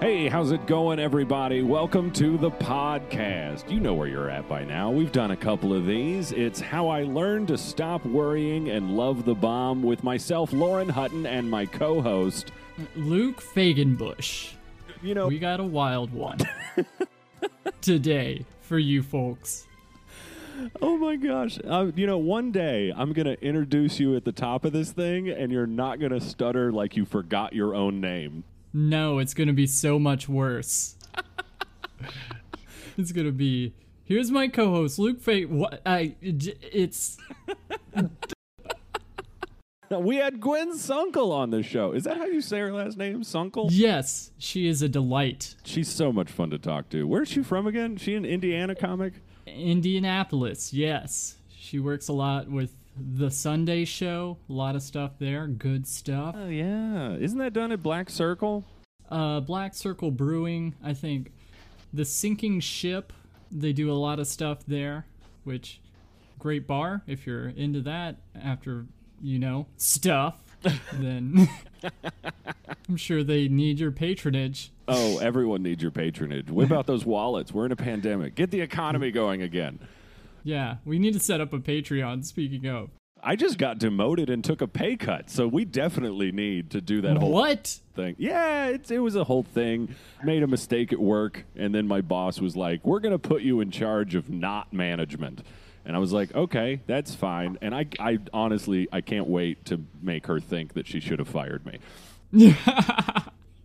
Hey, how's it going, everybody? Welcome to the podcast. You know where you're at by now. We've done a couple of these. It's How I Learned to Stop Worrying and Love the Bomb with myself, Lauren Hutton, and my co host. Luke Fagenbush. You know, We got a wild one today for you folks. oh my gosh. Uh, you know, one day I'm going to introduce you at the top of this thing, and you're not going to stutter like you forgot your own name. No, it's gonna be so much worse. it's gonna be. Here's my co-host Luke Fate. What I? j- It's We had Gwen Sunkel on the show. Is that how you say her last name? Sunkel? yes, she is a delight. She's so much fun to talk to. Where's she from again? She an Indiana comic? Indianapolis. Yes, she works a lot with the Sunday Show. A lot of stuff there. Good stuff. Oh yeah. Isn't that done at Black Circle? uh, Black Circle Brewing, I think the Sinking Ship, they do a lot of stuff there, which great bar if you're into that after, you know, stuff, then I'm sure they need your patronage. Oh, everyone needs your patronage. Whip out those wallets. We're in a pandemic. Get the economy going again. Yeah, we need to set up a Patreon speaking of. I just got demoted and took a pay cut, so we definitely need to do that whole What? thing. Yeah, it's, it was a whole thing. Made a mistake at work, and then my boss was like, "We're going to put you in charge of not management." And I was like, "Okay, that's fine." And I, I honestly, I can't wait to make her think that she should have fired me.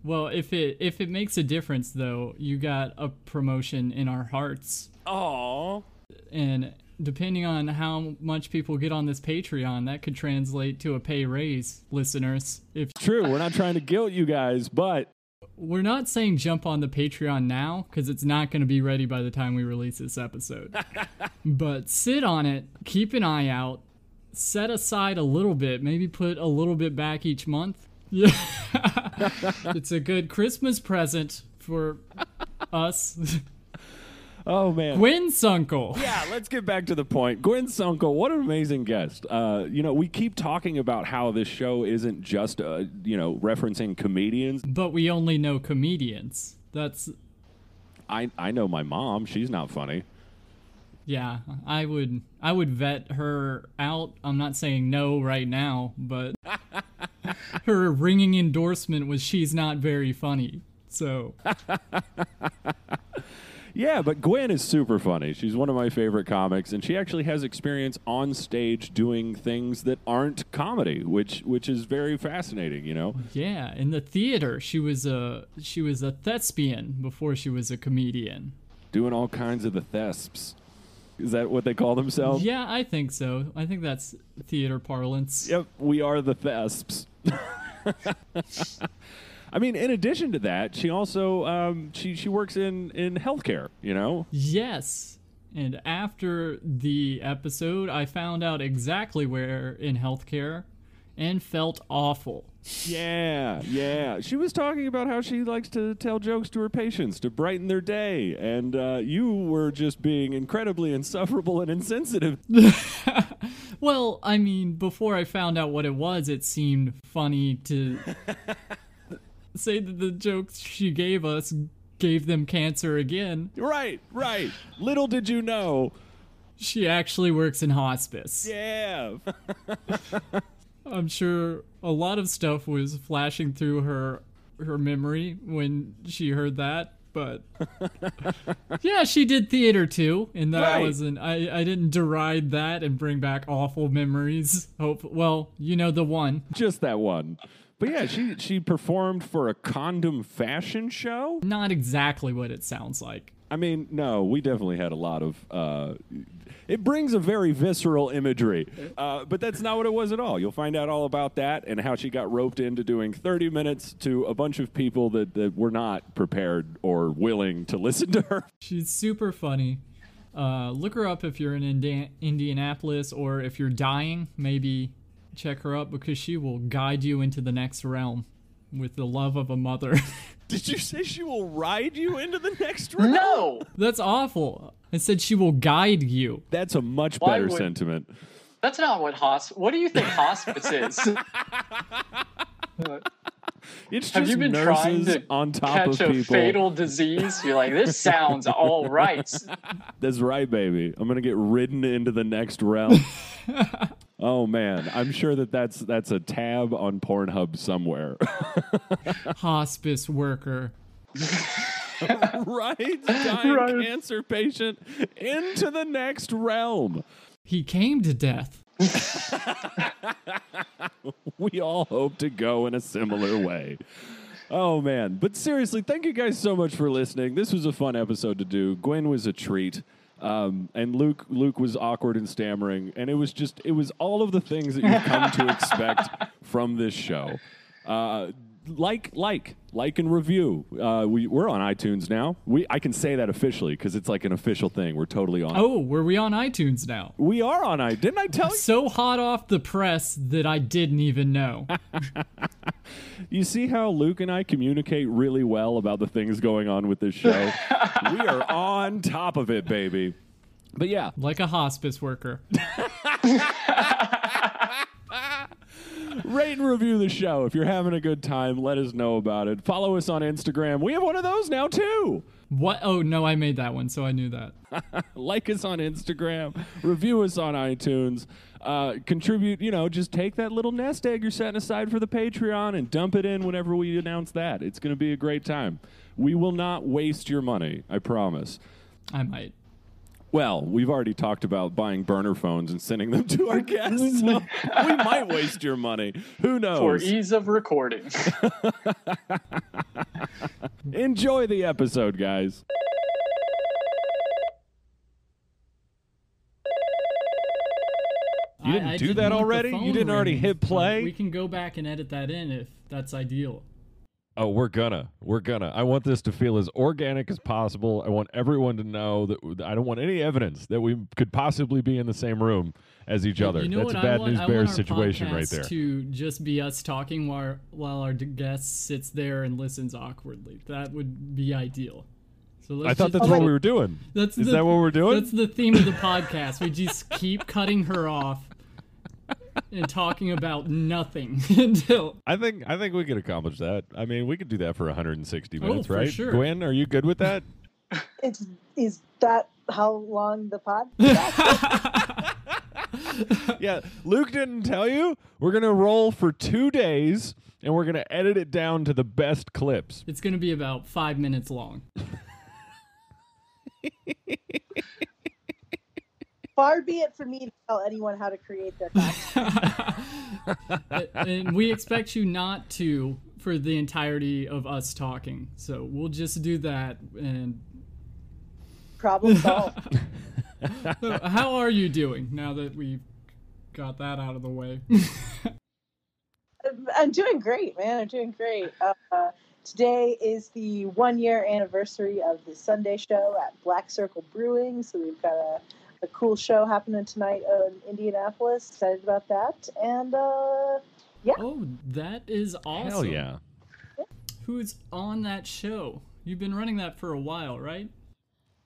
Well, if it if it makes a difference though, you got a promotion in our hearts. Oh, and depending on how much people get on this Patreon, that could translate to a pay raise, listeners. If true. We're not trying to guilt you guys, but we're not saying jump on the Patreon now because it's not going to be ready by the time we release this episode. but sit on it, keep an eye out, set aside a little bit, maybe put a little bit back each month. Yeah. it's a good Christmas present for us. oh man, Gwen Sunkel. Yeah, let's get back to the point. Gwen Sunkel, what an amazing guest. Uh, you know, we keep talking about how this show isn't just, uh, you know, referencing comedians. But we only know comedians. That's I, I know my mom. She's not funny. yeah, I would I would vet her out. I'm not saying no right now, but her ringing endorsement was she's not very funny. So, Yeah, but Gwen is super funny. She's one of my favorite comics, and she actually has experience on stage doing things that aren't comedy, which which is very fascinating. You know, yeah, in the theater, she was a she was a thespian before she was a comedian. doing all kinds of the thesps. Is that what they call themselves? Yeah, I think so. I think that's theater parlance. Yep, we are the thesps. I mean, in addition to that, she also um, she she works in in healthcare. You know, Yes. And after the episode, I found out exactly where in healthcare and felt awful. yeah, yeah. She was talking about how she likes to tell jokes to her patients to brighten their day, and uh, you were just being incredibly insufferable and insensitive. Well, I mean, before I found out what it was, it seemed funny to say that the jokes she gave us gave them cancer again. right, right. Little did you know. She actually works in hospice. Yeah. I'm sure a lot of stuff was flashing through her her memory when she heard that, but yeah, she did theater too, and that Right. wasn't. I I didn't deride that and bring back awful memories. Hope well, you know the one. just that one. But yeah, she she performed for a condom fashion show. Not exactly what it sounds like. I mean, no, we definitely had a lot of. Uh, it brings a very visceral imagery, uh, but that's not what it was at all. You'll find out all about that and how she got roped into doing 30 minutes to a bunch of people that, that were not prepared or willing to listen to her. She's super funny. Uh, look her up if you're in Indi- Indianapolis or if you're dying. Maybe check her up because she will guide you into the next realm with the love of a mother. Did you say she will ride you into the next realm? No, That's awful. I said she will guide you. That's a much Why better would- sentiment. that's not what hosp. What do you think hospice is? It's just Have you been trying to on top catch of a people. fatal disease? You're like, this sounds all right. That's right, baby. I'm gonna get ridden into the next realm. Oh man, I'm sure that that's that's a tab on Pornhub somewhere. Hospice worker. right, dying Right. cancer patient into the next realm. He came to death. we all hope to go in a similar way. Oh man, but seriously, thank you guys so much for listening. This was a fun episode to do. Gwen was a treat. Um, and Luke Luke was awkward and stammering, and it was just it was all of the things that you come to expect from this show. Uh, like like like and review. Uh, we we're on iTunes now. We I can say that officially because it's like an official thing. We're totally on. Oh, were we on iTunes now? We are on i. Didn't I tell you? So hot off the press that I didn't even know. You see how Luke and I communicate really well about the things going on with this show? we are on top of it, baby. But yeah, like a hospice worker. rate and review the show. If you're having a good time, let us know about it. Follow us on Instagram. We have one of those now, too. What? Oh, no, I made that one, so I knew that. like us on Instagram, review us on iTunes, uh, contribute, you know, just take that little nest egg you're setting aside for the Patreon and dump it in whenever we announce that. It's going to be a great time. We will not waste your money, I promise. I might. Well, we've already talked about buying burner phones and sending them to our guests, so we might waste your money. Who knows? For ease of recording. Enjoy the episode, guys. You didn't I, I do didn't that already? You didn't already ringing, hit play? We can go back and edit that in if that's ideal. Oh, we're gonna. We're gonna. I want this to feel as organic as possible. I want everyone to know that I don't want any evidence that we could possibly be in the same room as each other. You know That's a bad want? news bears situation right there. To just be us talking while while our guest sits there and listens awkwardly. That would be ideal. So let's I thought just, that's what we were doing. That's Is the- that what we're doing? That's the theme of the podcast. We just keep cutting her off and talking about nothing until I think I think we could accomplish that. I mean, we could do that for 160 Oh, minutes, for right? sure. Gwen, are you good with that? It's is that how long the pod? yeah, Luke didn't tell you. We're gonna roll for two days, and we're gonna edit it down to the best clips. it's going to be about five minutes long. Far be it for me to tell anyone how to create their content. and we expect you not to for the entirety of us talking. So we'll just do that. And Problem solved. so how are you doing now that we've got that out of the way? I'm doing great, man. I'm doing great. Uh, today is the one year anniversary of the Sunday show at Black Circle Brewing. So we've got a, a cool show happening tonight in Indianapolis. Excited about that. And uh, oh, that is awesome. Hell yeah! Who's on that show? You've been running that for a while, right?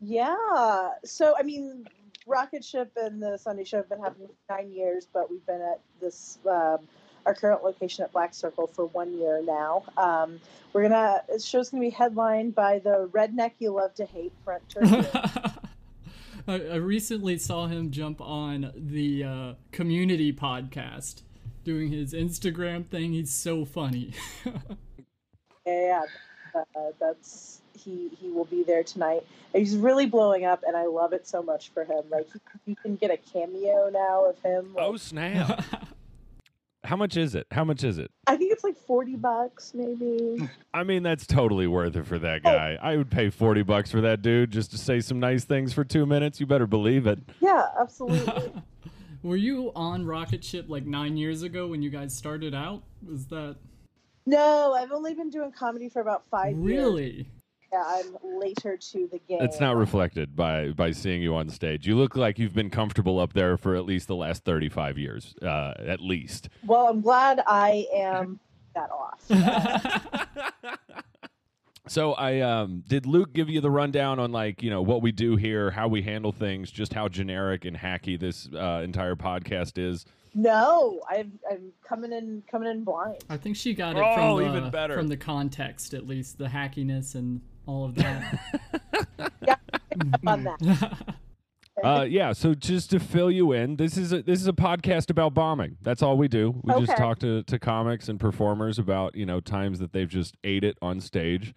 yeah, so I mean, Rocket Ship and the Sunday show have been happening for nine years, but we've been at this. Um, our current location at Black Circle for one year now. Um, we're gonna. The show's gonna be headlined by the redneck you love to hate, Brent Terhune. I, I recently saw him jump on the uh, community podcast doing his Instagram thing. He's so funny. yeah, uh, that's he. He will be there tonight. He's really blowing up, and I love it so much for him. Like you can get a cameo now of him. Oh Like, snap! How much is it? How much is it? I think it's like forty bucks, maybe. I mean, that's totally worth it for that oh. guy. I would pay 40 bucks for that dude just to say some nice things for two minutes. You better believe it. yeah, absolutely. Were you on Rocket Ship like nine years ago when you guys started out? Was that no, I've only been doing comedy for about five years. really? Yeah, I'm later to the game. It's not reflected by by seeing you on stage. You look like you've been comfortable up there for at least the last 35 years, uh, at least. Well, I'm glad I am that off. So I um, did Luke give you the rundown on like you know what we do here, how we handle things, just how generic and hacky this uh, entire podcast is. No, I'm I'm coming in coming in blind. I think she got it Oh, from the, even better. from the context, at least the hackiness and all of that. on that. Uh, yeah, so just to fill you in, this is a this is a podcast about bombing. That's all we do. We just talk to, to comics and performers about you know times that they've just ate it on stage.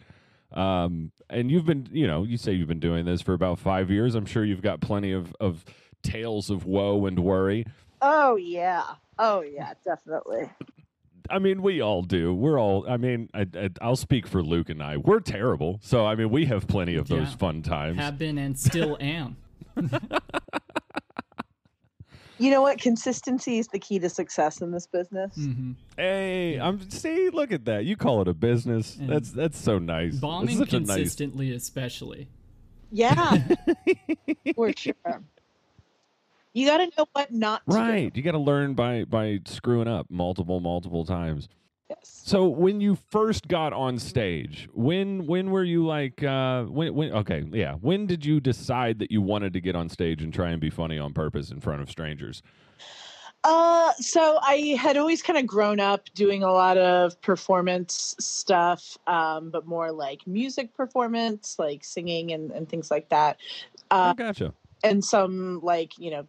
Um, and you've been you know you say you've been doing this for about five years. I'm sure you've got plenty of of tales of woe and worry. Oh yeah. Oh yeah, definitely. I mean, we all do. We're all. I mean, I, I, I'll speak for Luke and I. We're terrible. So I mean, we have plenty of those Yeah. fun times. Have been and still am. You know what? Consistency is the key to success in this business. Mm-hmm. Hey, I'm see. Look at that. You call it a business. And that's that's so nice. That's Bombing such a nice. consistently, especially. Yeah, for sure. You got to know what not to Right. You got to learn by by screwing up multiple multiple times. Yes. So when you first got on stage, when when were you like uh when when okay, yeah, when did you decide that you wanted to get on stage and try and be funny on purpose in front of strangers? Uh, so I had always kind of grown up doing a lot of performance stuff, um, but more like music performance, like singing and, and things like that. Uh, oh, gotcha. and some like you know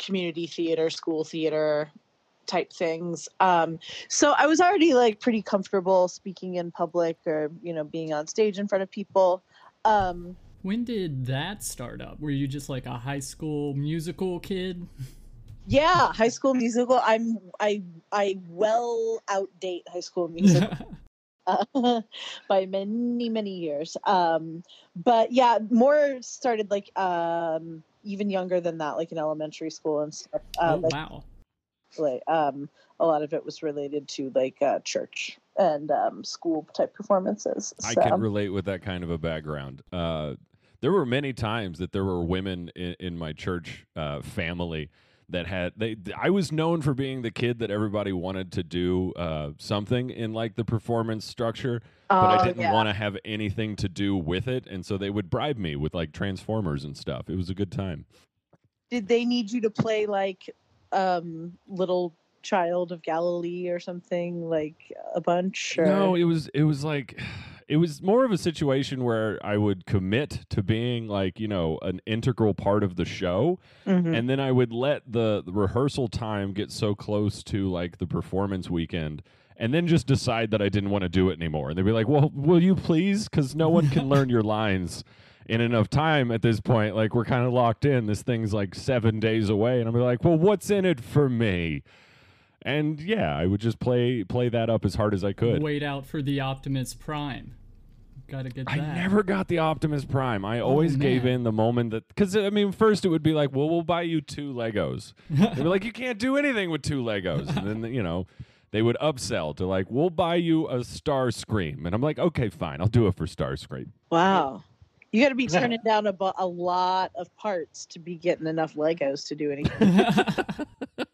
community theater school theater type things um so i was already like pretty comfortable speaking in public or you know being on stage in front of people um When did that start up? Were you just like a high school musical kid? yeah high school musical i'm i i well outdate high school musical uh, by many many years um but yeah more started like um even younger than that like in elementary school and stuff uh, oh like wow. like um a lot of it was related to like uh, church and um school type performances I can relate with that kind of a background. Uh, there were many times that there were women in, in my church uh, family that had they. I was known for being the kid that everybody wanted to do uh, something in like the performance structure, but I Oh, didn't yeah. want to have anything to do with it, and so they would bribe me with like transformers and stuff. It was a good time. did they need you to play like um little child of galilee or something like a bunch or No, it was it was like it was more of a situation where I would commit to being like, you know, an integral part of the show Mhm. and then I would let the, the rehearsal time get so close to like the performance weekend and then just decide that I didn't want to do it anymore. And they'd be like, "Well, will you please cuz no one can learn your lines in enough time at this point. Like we're kind of locked in. This thing's like 7 days away." And I'm like, "Well, what's in it for me?" And yeah, I would just play play that up as hard as I could. Wait out for the Optimus Prime. Gotta get that. I never got the Optimus Prime. I oh, always gave in the moment that because I mean, first it would be like, well, we'll buy you two Legos. They'd be like, you can't do anything with two Legos, and then you know. They would upsell to like, we'll buy you a Starscream, and I'm like, okay, fine, I'll do it for Starscream. wow you got to be turning down a, a lot of parts to be getting enough legos to do anything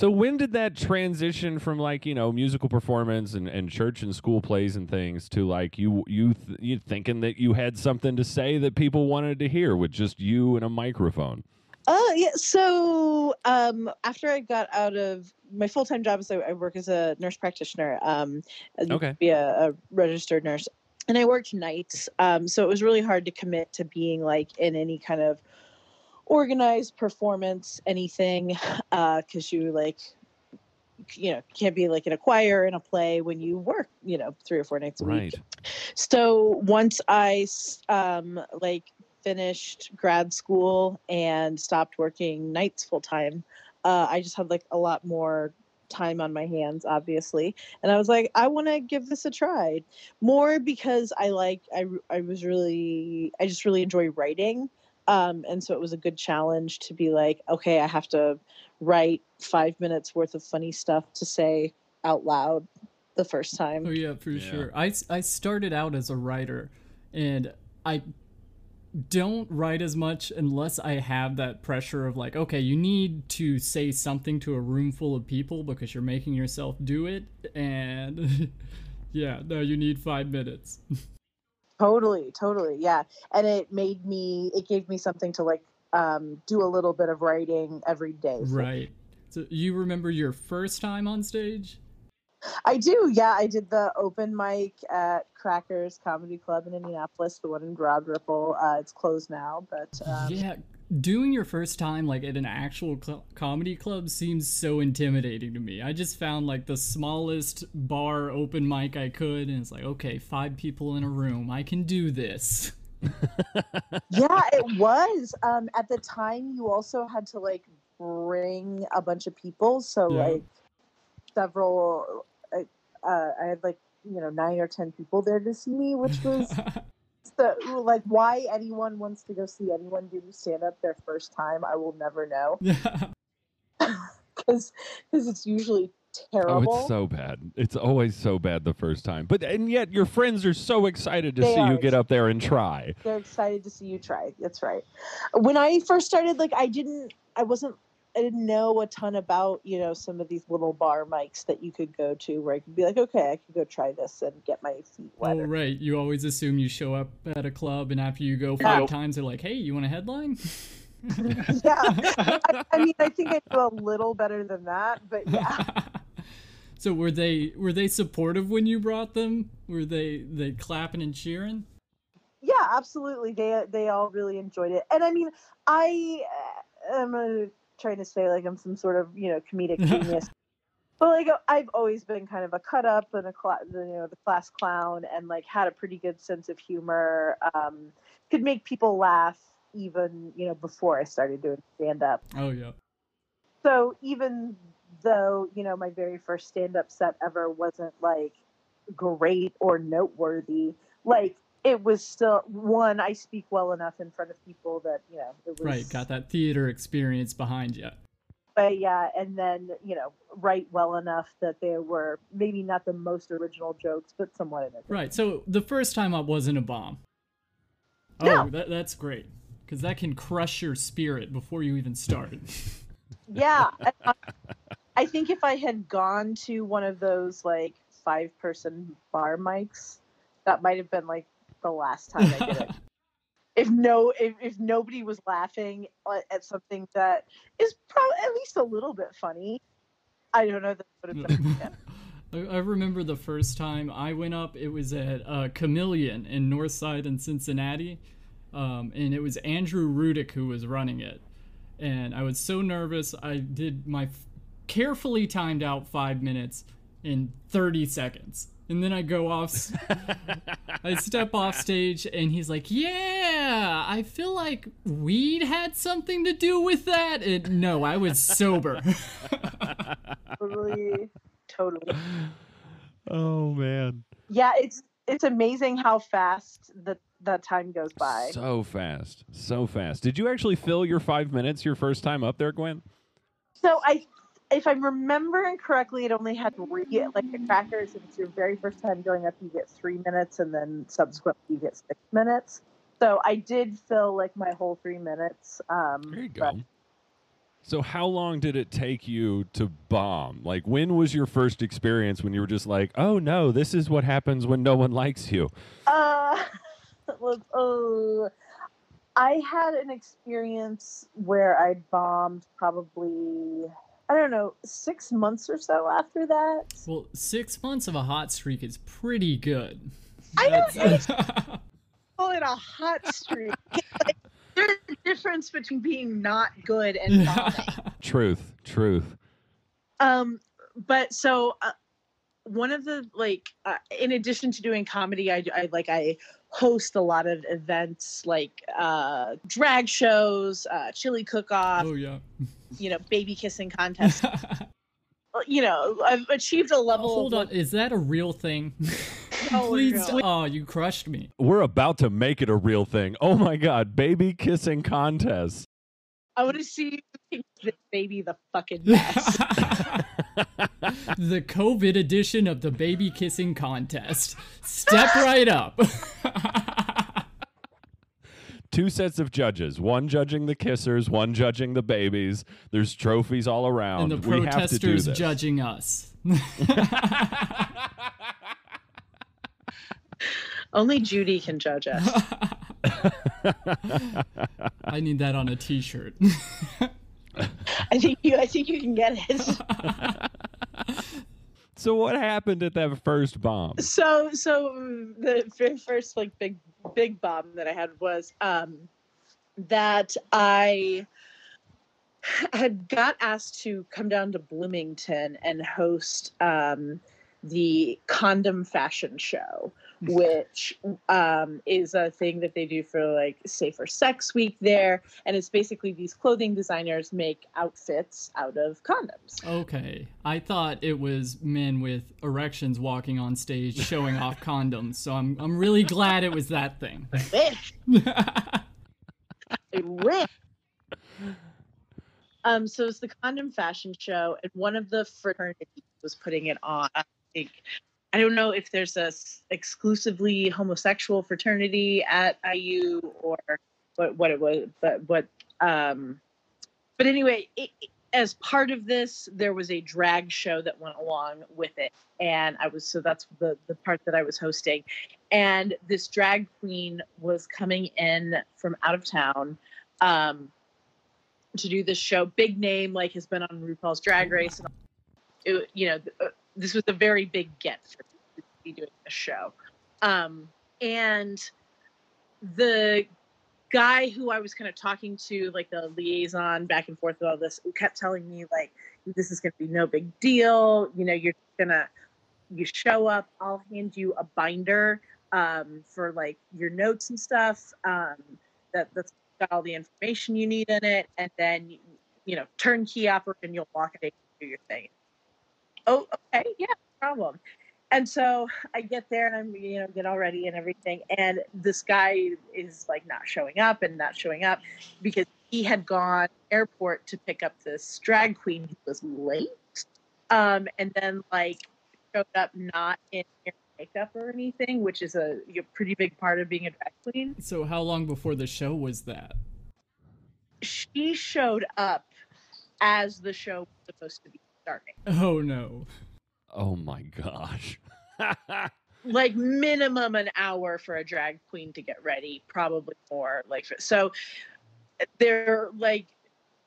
So when did that transition from like you know musical performance and, and church and school plays and things to like you you th- you thinking that you had something to say that people wanted to hear with just you and a microphone? Oh yeah. So um, after I got out of my full time job, is I, I work as a nurse practitioner. Um, and Okay. Be a, a registered nurse, and I worked nights. Um, so it was really hard to commit to being like in any kind of organized performance, anything, because you like. You know, can't be like in a choir in a play when you work, you know, three or four nights a week. So once i um, like finished grad school and stopped working nights full time, uh, I just had like a lot more time on my hands, obviously, and I was like, I want to give this a try. More because I like I I was really I just really enjoy writing. Um, and so it was a good challenge to be like, okay, I have to write five minutes worth of funny stuff to say out loud the first time. Oh yeah, for Yeah. sure. I started out as a writer, and I don't write as much unless I have that pressure of like, okay, you need to say something to a room full of people because you're making yourself do it, and Yeah, no, you need five minutes. Totally, totally, yeah. And it made me, it gave me something to like um, do a little bit of writing every day. So right. So you remember your first time on stage? I do, yeah. I did the open mic at Crackers Comedy Club in Indianapolis, the one in Broad Ripple. Uh, it's closed now, but um, yeah, doing your first time like at an actual cl- comedy club seems so intimidating to me. I just found like the smallest bar open mic I could, and it's like, okay, five people in a room, I can do this. yeah, it was. Um, at the time, you also had to like bring a bunch of people, so Yeah. like several. Uh, uh, I had like you know nine or ten people there to see me, which was the like why anyone wants to go see anyone do stand up their first time. I will never know yeah. because because it's usually terrible. Oh, it's so bad. It's always so bad the first time. But and yet your friends are so excited to They see you get up there and try. they're excited to see you try. That's right. When I first started, like I didn't, I wasn't, I didn't know a ton about you know some of these little bar mics that you could go to where I could be like, okay, I could go try this and get my feet wet. Oh right, you always assume you show up at a club, and after you go five Nope. times, they're like, "Hey, you want a headline?" yeah, I, I mean, I think I do a little better than that, but yeah. so were they were they supportive when you brought them? Were they they clapping and cheering? Yeah, absolutely. They they all really enjoyed it, and I mean, I uh, am uh, trying to say like I'm some sort of you know comedic genius, but like I've always been kind of a cut up and a cla- you know the class clown, and like had a pretty good sense of humor. Um, could make people laugh even you know before I started doing stand up. Oh yeah. So even though you know my very first stand up set ever wasn't like great or noteworthy, like it was still one I speak well enough in front of people that you know it was Right, got that theater experience behind you. But yeah, and then you know write well enough that there were maybe not the most original jokes, but somewhat entertaining. Right, so the first time up wasn't a bomb. Oh, No. that, that's great. Because that can crush your spirit before you even start. Yeah, I, I- I think if I had gone to one of those like five person bar mics, that might have been like the last time I did it. if no if, if nobody was laughing at- something that is probably at least a little bit funny i don't know that would have been I remember the first time I went up, it was at uh, Chameleon in Northside in Cincinnati. Um, and it was Andrew Rudick who was running it. And I was so nervous. I did my f- carefully timed out five minutes in 30 seconds. And then I go off, I step off stage, and he's like, Yeah, I feel like weed had something to do with that. And no, I was sober. totally totally Oh man. yeah it's it's amazing how fast the that time goes by So fast. So fast. Did you actually fill your five minutes your first time up there, Gwen? so i if i'm remembering correctly it only had three like the crackers if it's your very first time going up you get three minutes and then subsequently you get six minutes so i did fill like my whole three minutes um There you but- go. So how long did it take you to bomb? Like when was your first experience when you were just like, "Oh no, this is what happens when no one likes you." Uh, uh, I had an experience where I bombed probably, I don't know, six months or so after that. Well, six months of a hot streak is pretty good. I know, That's- Call it a hot streak. Like, there's a difference between being not good and bombing. Truth, truth. Um, but so uh, one of the like, uh, in addition to doing comedy, I, I like I host a lot of events like uh, drag shows, uh, chili cook-off, oh yeah. you know, baby kissing contests. you know, I've achieved a level. Hold of on, is that a real thing? No, Please. no. Oh, you crushed me. We're about to make it a real thing. Oh my god, baby kissing contest. I want to see who can give this baby the fucking best. the COVID edition of the baby kissing contest. Step right up. Two sets of judges, one judging the kissers, one judging the babies. There's trophies all around. and the we have to do protesters this. judging us. Only Judy can judge us. I need that on a T-shirt. I think you. I think you can get it. So what happened at that first bomb? So, so mm, the very first like big, big bomb that I had was um, that I had got asked to come down to Bloomington and host um, the condom fashion show, which um, is a thing that they do for like Safer Sex Week there, and it's basically these clothing designers make outfits out of condoms. okay, I thought it was men with erections walking on stage showing off condoms. So I'm I'm really glad it was that thing. Wish. I wish. Um, so it's the condom fashion show, and one of the fraternities was putting it on. I think I don't know if there's a exclusively homosexual fraternity at IU or what what it was, but what um, but anyway, it, as part of this, there was a drag show that went along with it, and I was so that's the the part that I was hosting, and this drag queen was coming in from out of town. Um, to do this show, big name, like has been on RuPaul's Drag Race, and it, you know, uh, this was a very big get for me to be doing a show. Um, and the guy who I was kind of talking to, like the liaison back and forth with all this, kept telling me like, this is going to be no big deal. You know, you're gonna you show up, I'll hand you a binder um, for like your notes and stuff. Um, that that's got all the information you need in it, and then you know, turnkey opera, and you'll walk in and do your thing. Oh, okay, yeah, no problem. And so I get there and I'm, you know, get all ready and everything. And this guy is like not showing up and not showing up because he had gone airport to pick up this drag queen who was late. Um, and then like showed up not in makeup or anything, which is a, a pretty big part of being a drag queen. So how long before the show was that? She showed up as the show was supposed to be starting. Oh no. Oh my gosh. like minimum an hour for a drag queen to get ready probably more like so they're like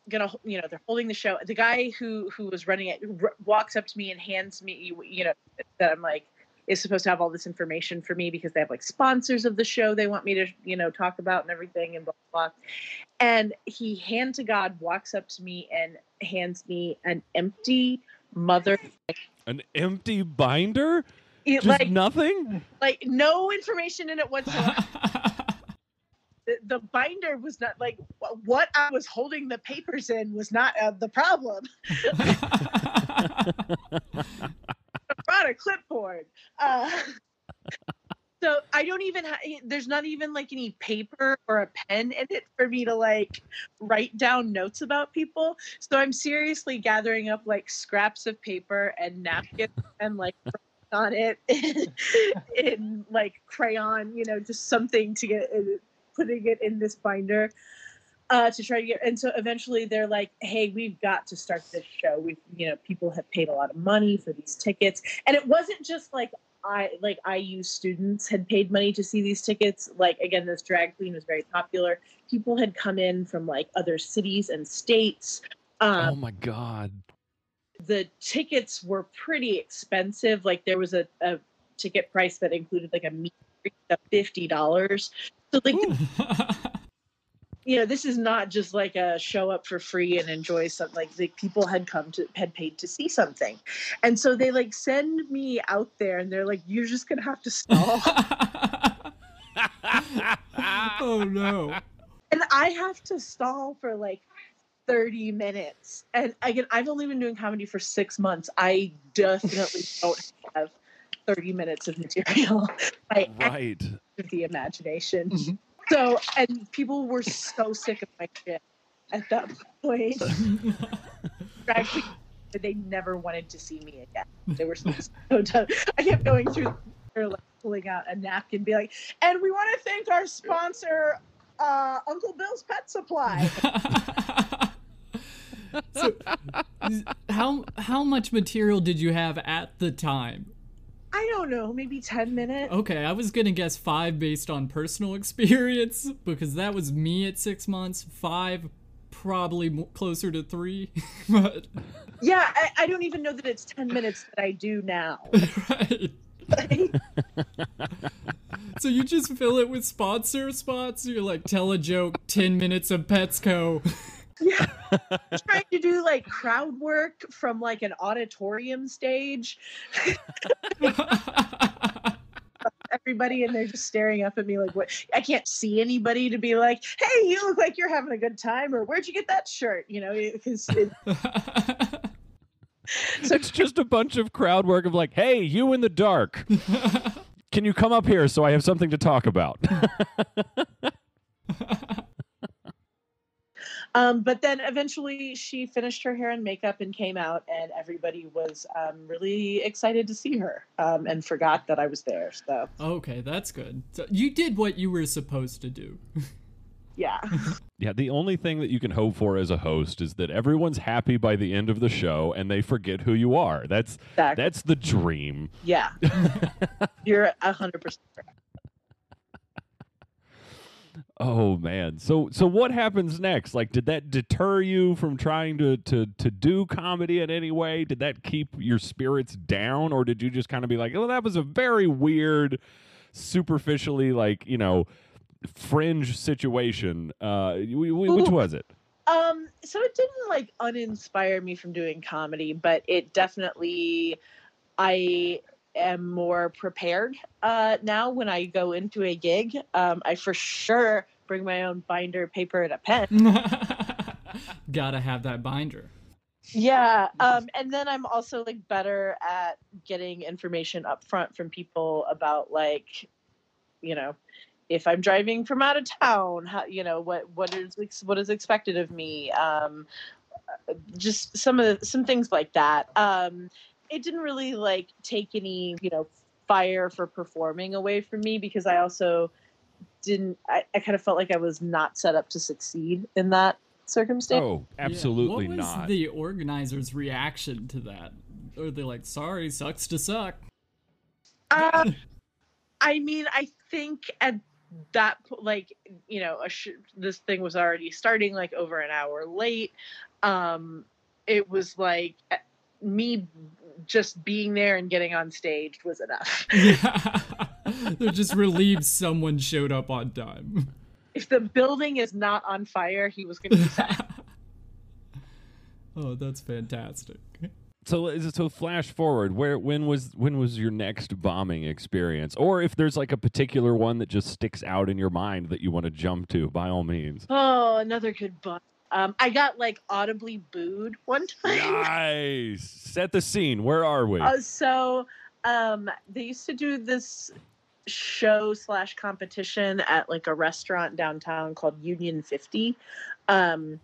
gonna you know they're holding the show the guy who who was running it r- walks up to me and hands me you know that i'm like is supposed to have all this information for me because they have like sponsors of the show they want me to you know talk about and everything and blah blah, blah. and he hand to god walks up to me and hands me an empty mother An empty binder? it, Just like nothing? like no information in it whatsoever the, the binder was not like what I was holding the papers in was not uh, the problem. Brought a clipboard. Uh, so I don't even ha- there's not even like any paper or a pen in it for me to like write down notes about people. So I'm seriously gathering up like scraps of paper and napkins and like on it in, in like crayon, you know, just something to get putting it in this binder uh, to try to get. And so eventually they're like, "Hey, we've got to start this show. We, you know, people have paid a lot of money for these tickets, and it wasn't just like I like IU students had paid money to see these tickets. Like again, this drag queen was very popular. People had come in from like other cities and states. Um, oh my god. the tickets were pretty expensive. Like there was a, a ticket price that included like a meet and greet of fifty dollars. So like. you know, this is not just like a show up for free and enjoy something. Like the people had come to had paid to see something, and so they like send me out there, and they're like, "You're just gonna have to stall." oh no. and I have to stall for like 30 minutes. And again, I've only been doing comedy for six months. I definitely don't have 30 minutes of material. I Right. the imagination. Mhm. So, and people were so sick of my shit at that point. Practically, they never wanted to see me again. They were so, so done. I kept going through, they're like pulling out a napkin, be like, and we want to thank our sponsor, uh, Uncle Bill's Pet Supply. so, how how much material did you have at the time? I don't know, maybe 10 minutes. Okay, I was gonna guess five based on personal experience because that was me at six months. Five, probably closer to three. but Yeah, I, I don't even know that it's 10 minutes that I do now. right. So you just fill it with sponsor spots. You're like, tell a joke, ten minutes of Petsco. trying to do like crowd work from like an auditorium stage. Everybody and they're just staring up at me like, "What?" I can't see anybody to be like, "Hey, you look like you're having a good time," or "Where'd you get that shirt?" You know, because it, So it's just a bunch of crowd work of like, hey, you in the dark. Can you come up here so I have something to talk about? Um, but then eventually she finished her hair and makeup and came out, and everybody was um, really excited to see her um, and forgot that I was there. So, okay, that's good. So you did what you were supposed to do. yeah. yeah, the only thing that you can hope for as a host is that everyone's happy by the end of the show and they forget who you are. That's Exactly. that's the dream. Yeah. You're a 100% correct. Oh man. So so what happens next? Like did that deter you from trying to to to do comedy in any way? Did that keep your spirits down or did you just kind of be like, "Oh, that was a very weird superficially like, you know, fringe situation." Uh which was it? Um, so it didn't like uninspire me from doing comedy, but it definitely I am more prepared uh now when I go into a gig. Um I for sure bring my own binder, paper, and a pen. Gotta have that binder. Yeah. Um and then I'm also like better at getting information up front from people about like you know if I'm driving from out of town, how, you know what what is, what is expected of me. Um, just some of the, some things like that. Um, it didn't really like take any you know fire for performing away from me because I also didn't. I, I kind of felt like I was not set up to succeed in that circumstance. Oh, Yeah, absolutely what was not. the organizer's reaction to that? Or they like, sorry, sucks to suck. Uh, I mean, I think at that po- like you know a sh- this thing was already starting like over an hour late. Um, it was like uh, me just being there and getting on stage was enough. Yeah. They're just relieved someone showed up on time. if the building is not on fire, he was going to be sad. oh, that's fantastic. So is it- so flash forward where when was when was your next bombing experience or if there's like a particular one that just sticks out in your mind that you want to jump to by all means. oh, another good book. Um, I got like audibly booed one time. nice. Set the scene. Where are we? Uh, so um, they used to do this show slash competition at like a restaurant downtown called Union 50. Um,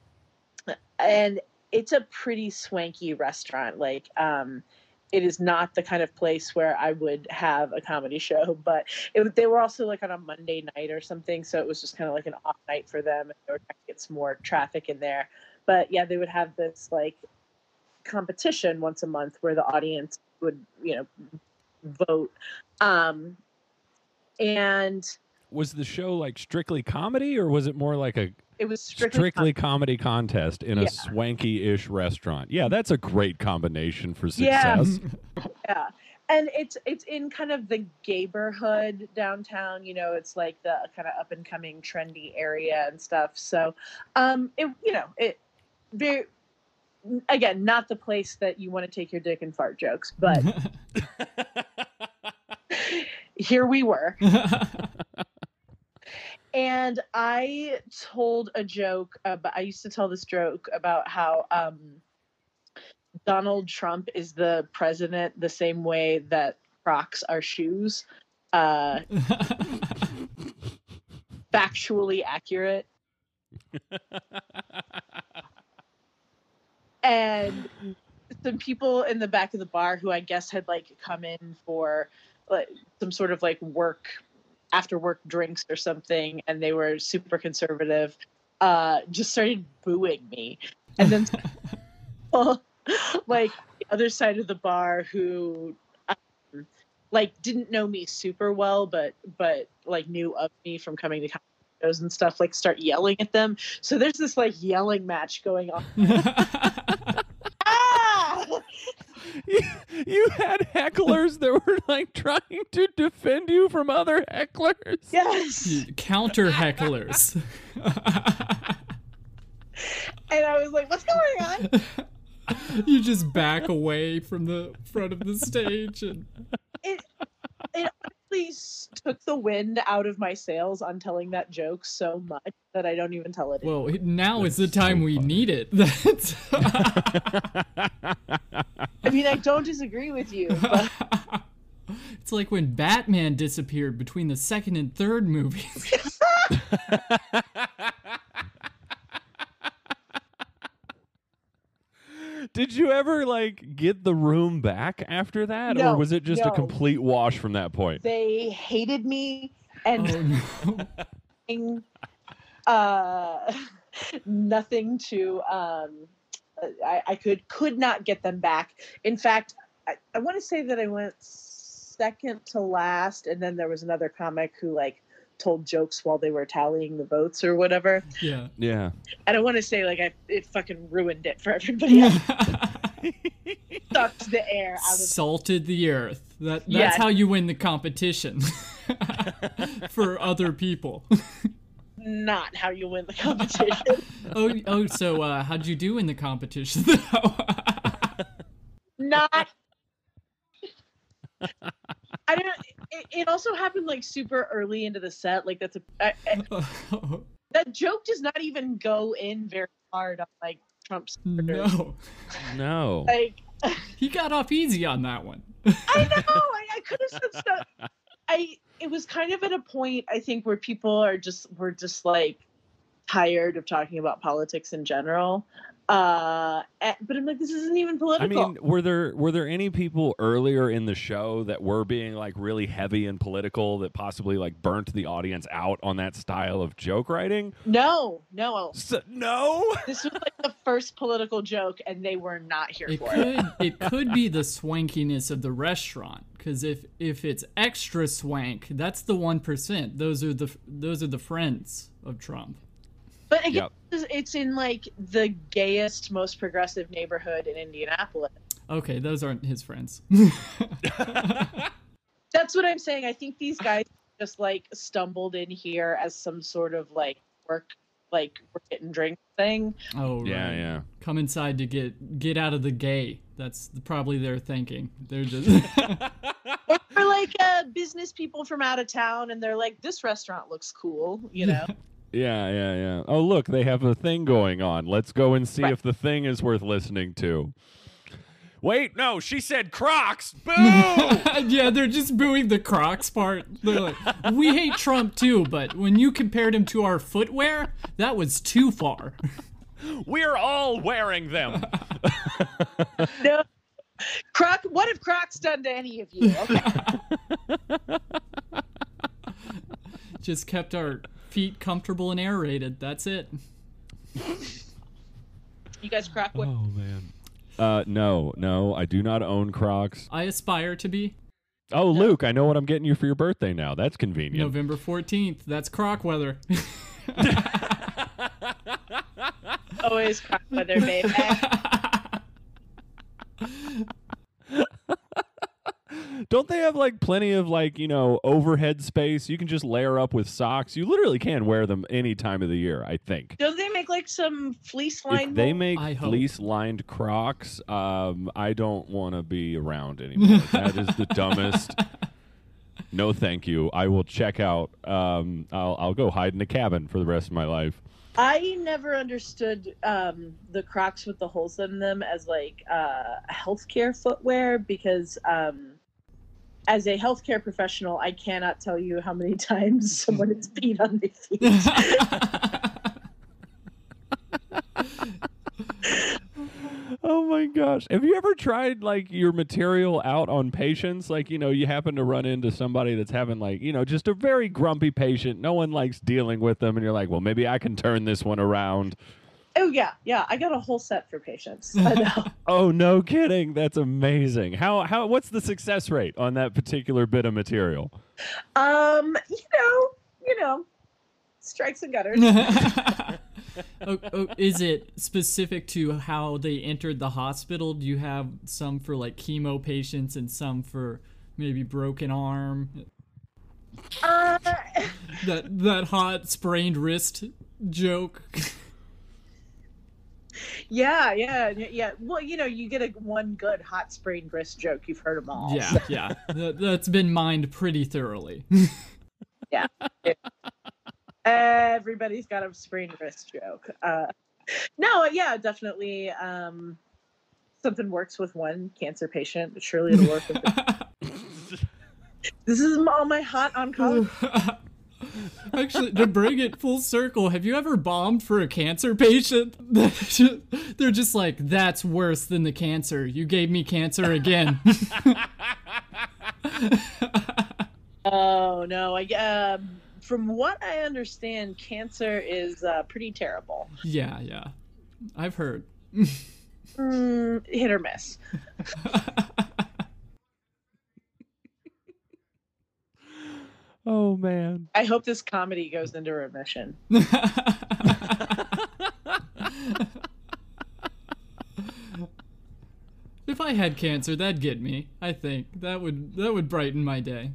and it's a pretty swanky restaurant. Like, um, it is not the kind of place where I would have a comedy show, but it, they were also like on a Monday night or something. So it was just kind of like an off night for them. They were trying to get some more traffic in there. But yeah, they would have this like competition once a month where the audience would, you know, vote. Um, and was the show like strictly comedy or was it more like a it was strictly, strictly, comedy contest in a swanky-ish restaurant? Yeah, that's a great combination for success. yeah and it's it's in kind of the neighborhood downtown you know it's like the kind of up and coming trendy area and stuff so um it you know it very again not the place that you want to take your dick and fart jokes but here we were and I told a joke about I used to tell this joke about how um Donald Trump is the president the same way that Crocs are shoes. Uh factually accurate. and some people in the back of the bar who I guess had like come in for like some sort of like work after work drinks or something and they were super conservative uh just started booing me and then like the other side of the bar who um, like didn't know me super well, but but like knew of me from coming to shows and stuff, like start yelling at them. So there's this like yelling match going on. You, you had hecklers that were like trying to defend you from other hecklers. Yes. Counter hecklers. And I was like, what's going on? you just back away from the front of the stage and It it honestly s- took the wind out of my sails on telling that joke so much that I don't even tell it. well now is the That's so time we funny. need it That's I mean, I don't disagree with you, but it's like when batman disappeared between the second and third movies Did you ever like get the room back after that, or was it just a complete wash from that point? they hated me and oh no uh, nothing to um, I, I could could not get them back. In fact, I, I want to say that I went second to last, and then there was another comic who like told jokes while they were tallying the votes or whatever. yeah Yeah. And I want to say like I it fucking ruined it for everybody else. Sucked the air out of salted the earth that that's Yes. how you win the competition for other people not how you win the competition. oh oh so uh how'd you do in the competition though not I don't it, it also happened like super early into the set like that's a I, I, that joke does not even go in very hard on like Trump's no. No. like he got off easy on that one. I know I, I could have said stuff. I it was kind of at a point I think where people are just were just like tired of talking about politics in general uh but I'm like this isn't even political. I mean, were there were there any people earlier in the show that were being like really heavy and political that possibly like burnt the audience out on that style of joke writing? no no S no. this was like the first political joke and they were not here It for it could it could be the swankiness of the restaurant because if if it's extra swank, that's the one percent. Those are the those are the friends of Trump. But again, Yep. it's- it's in like the gayest, most progressive neighborhood in Indianapolis. Okay, those aren't his friends. That's what I'm saying. I think these guys just like stumbled in here as some sort of like work, like work it and drink thing. oh Yeah, yeah. Come inside to get get out of the gay. That's probably their thinking. They're just Or like uh, business people from out of town, and they're like, "This restaurant looks cool," you know. Yeah, yeah, yeah. Oh, look, they have a thing going on. Let's go and see Right. if the thing is worth listening to. Wait, no, she said Crocs. Boo! yeah, they're just booing the Crocs part. They're like, we hate Trump too, but when you compared him to our footwear, that was too far. We're all wearing them. no, Croc. What have Crocs done to any of you? Okay. Just kept our feet comfortable and aerated. That's it. you guys Croc. What? oh man. Uh, no, no, I do not own Crocs. I aspire to be Oh, Luke, I know what I'm getting you for your birthday now. That's convenient. November 14th. That's Croc weather. Always Croc weather, baby. Don't they have like plenty of like, you know, overhead space? You can just layer up with socks. You literally can wear them any time of the year, I think. Don't they make like some fleece lined? they make fleece lined Crocs, um, I don't want to be around anymore. that is the dumbest. No, thank you. I will check out. Um, I'll, I'll go hide in a cabin for the rest of my life. I never understood um, the Crocs with the holes in them as like uh, healthcare footwear because, um, as a healthcare professional, I cannot tell you how many times someone has peed on my feet. Oh my gosh. Have you ever tried like your material out on patients? Like, you know, you happen to run into somebody that's having like, you know, just a very grumpy patient. No one likes dealing with them. And you're like, well, maybe I can turn this one around. Oh yeah, yeah. I got a whole set for patients. I know. Oh no, kidding! That's amazing. How how what's the success rate on that particular bit of material? um, you know, you know, strikes and gutters. oh, oh, is it specific to how they entered the hospital? Do you have some for like chemo patients and some for maybe broken arm? uh, That that hot sprained wrist joke. Yeah, yeah, yeah. Well, you know, you get a one good hot spring wrist joke. You've heard them all. yeah, yeah. That, that's been mined pretty thoroughly. yeah. Everybody's got a sprained wrist joke. Uh, no, yeah, definitely. Um, something works with one cancer patient. Surely it'll work with. this is all my hot oncology. Actually, to bring it full circle, have you ever bombed for a cancer patient? They're just like, that's worse than the cancer. You gave me cancer again. Oh no! I um, from what I understand, cancer is uh, pretty terrible. yeah, yeah. I've heard. Mm, hit or miss. Oh man. I hope this comedy goes into remission. if I had cancer, that'd get me. I think that would that would brighten my day.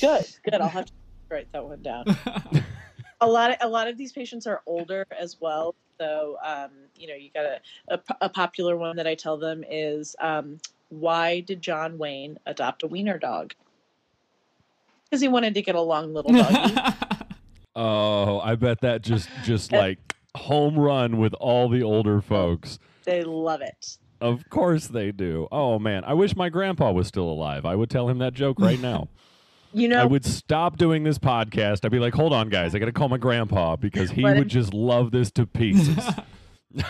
Good, good. I'll have to write that one down. a lot of a lot of these patients are older as well so um, you know you got a a popular one that i tell them is um, why did john wayne adopt a wiener dog because he wanted to get a long little doggy Oh, I bet that just just like home run with all the older folks. they love it Of course they do. Oh man, I wish my grandpa was still alive. I would tell him that joke right now. you know I would stop doing this podcast. I'd be like, "Hold on, guys, I got to call my grandpa because he would him- just love this to pieces."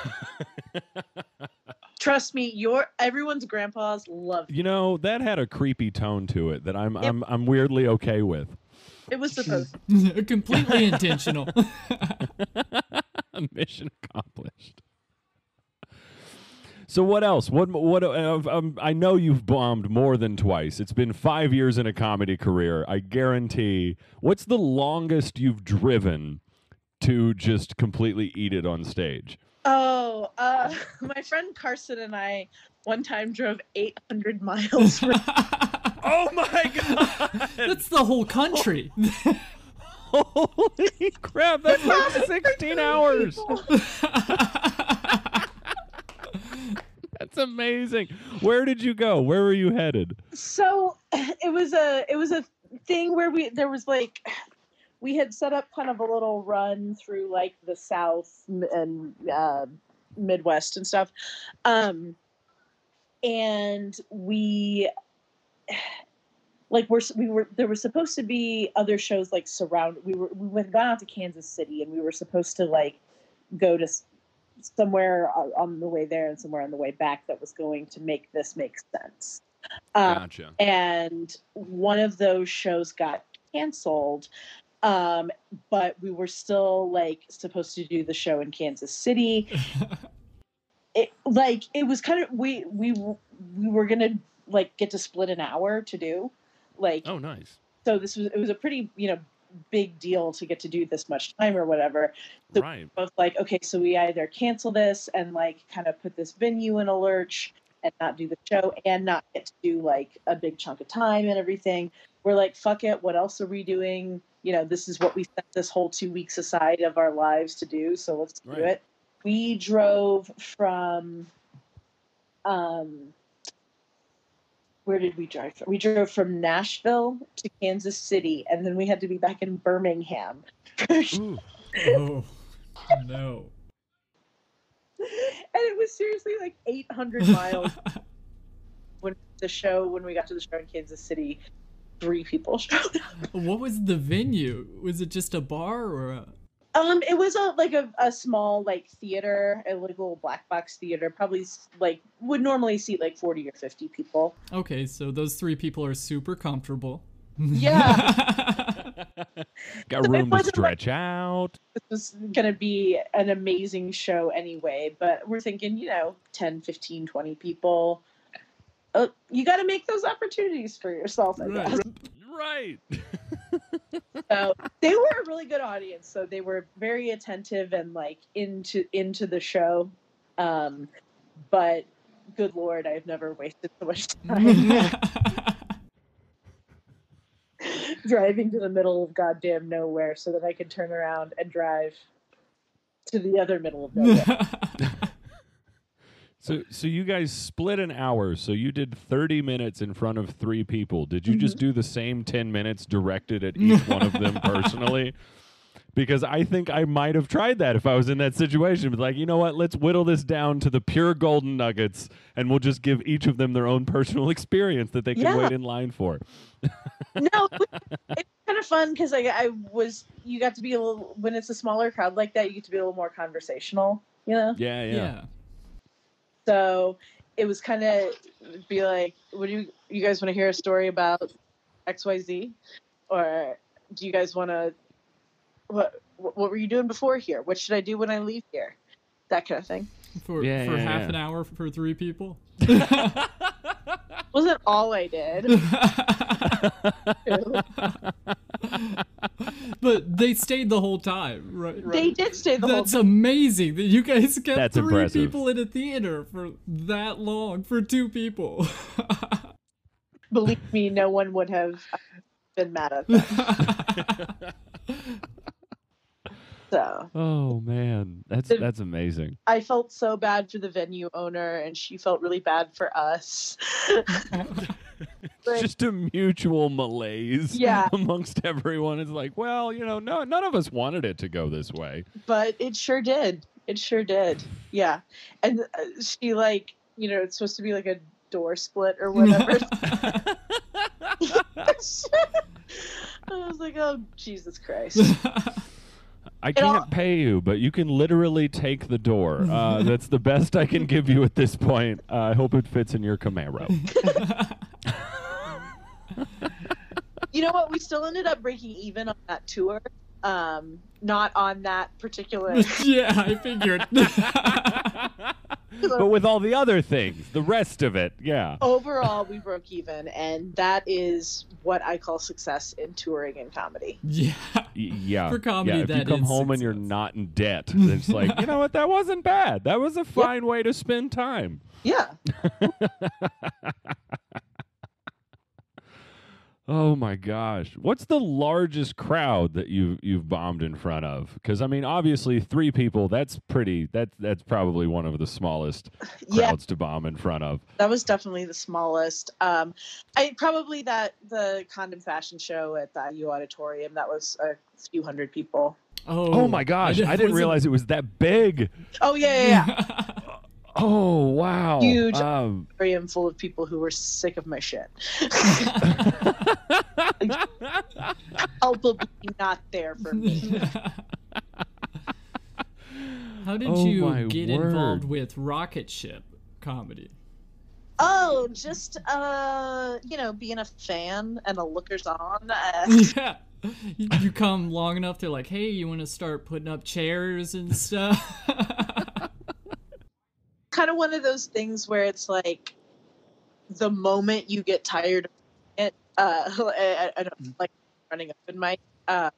trust me your everyone's grandpas love you know, that had a creepy tone to it that I'm I'm I'm weirdly okay with. it was supposed to. Completely intentional. Mission accomplished. So what else? What what? Uh, um, I know you've bombed more than twice. It's been five years in a comedy career. I guarantee. What's the longest you've driven to just completely eat it on stage? Oh uh, my friend carson and i one time drove 800 miles for Oh my god! That's the whole country. Holy crap! That's like sixteen hours. That's amazing. Where did you go? Where were you headed? so it was a it was a thing where we there was like we had set up kind of a little run through like the south and uh, midwest and stuff um and we like we're we were there were supposed to be other shows like surround we were we went gone out to kansas city and we were supposed to like go to somewhere on on the way there and somewhere on the way back that was going to make this make sense um, Gotcha. and one of those shows got canceled um but we were still like supposed to do the show in kansas city it like it was kind of we we we were gonna like get to split an hour to do like Oh, nice. so this was it was a pretty you know big deal to get to do this much time or whatever So- Right. both like okay so we either cancel this and like kind of put this venue in a lurch and not do the show and not get to do like a big chunk of time and everything we're like fuck it what else are we doing you know this is what we set this whole two weeks aside of our lives to do so let's do Right. it we drove from um where did we drive from? We drove from Nashville to Kansas City, and then we had to be back in Birmingham. Ooh. oh no. and it was seriously like 800 miles when the show when we got to the show in kansas city three people showed up What was the venue? Was it just a bar or a um it was a like a, a small like theater a like little black box theater probably like would normally seat like 40 or 50 people Okay, so those three people are super comfortable. Yeah. Got So room to wasn't like- stretch out. this was going to be an amazing show anyway, but we're thinking, you know, 10, 15, 20 people. Uh, you got to make those opportunities for yourself, I Right. guess. Right. So they were a really good audience. So they were very attentive and like into into the show. Um, but good lord, I've never wasted so much time driving to the middle of goddamn nowhere so that I could turn around and drive to the other middle of nowhere. So so you guys split an hour. So you did 30 minutes in front of 3 people. Did you just mm-hmm. do the same 10 minutes directed at each one of them personally? Because I think I might have tried that if I was in that situation. But like, you know what? Let's whittle this down to the pure golden nuggets and we'll just give each of them their own personal experience that they can Yeah. wait in line for. no, it's kind of fun because I, I was you got to be a little when it's a smaller crowd like that, you get to be a little more conversational, you know. Yeah, yeah. yeah. So it was kind of be like, "What do you you guys want to hear a story about X Y Z, or do you guys want to what what were you doing before here? What should I do when I leave here? That kind of thing. For Yeah, for yeah, half yeah. an hour for three people. Wasn't all I did. but they stayed the whole time, right? They did stay the whole That's amazing that you guys kept That's three impressive. people in a theater for that long for two people. Believe me, no one would have been mad at that. So Oh man. That's The- that's amazing. I felt so bad for the venue owner, and she felt really bad for us. Like, just a mutual malaise Yeah. amongst everyone. It's like, well, you know, no, none of us wanted it to go this way. but it sure did. It sure did. Yeah, and uh, she like you know it's supposed to be like a door split or whatever. I was like, oh Jesus Christ. I can't pay you, but you can literally take the door. Uh, that's the best I can give you at this point. Uh, I hope it fits in your Camaro. You know what? We still ended up breaking even on that tour. Um, not on that particular. yeah, I figured. but with all the other things, the rest of it, yeah. Overall, we broke even, and that is what I call success in touring and comedy. yeah. Yeah. For comedy, yeah, if you come is home and you're not in debt, it's like, you know what? That wasn't bad. That was a fine way to spend time. Yeah. Oh my gosh. What's the largest crowd that you you've bombed in front of? Cuz I mean obviously 3 people that's pretty that that's probably one of the smallest Yeah, crowds to bomb in front of. that was definitely the smallest. Um, I probably that the condom fashion show at the U auditorium that was a few hundred people. Oh, Oh, my gosh, I, didn't wasn't- realize it was that big. Oh yeah, yeah, yeah. Oh wow. Huge. Um, auditorium full of people who were sick of my shit. Palpably not there for me. How did Oh you get word. involved with Rocket Ship comedy? Oh, just uh, you know, being a fan and a lookers on. Uh, yeah. You, you come long enough, they're like, hey, you want to start putting up chairs and stuff? Kind of one of those things where it's like the moment you get tired of it, uh, I, I don't like running open mic, uh,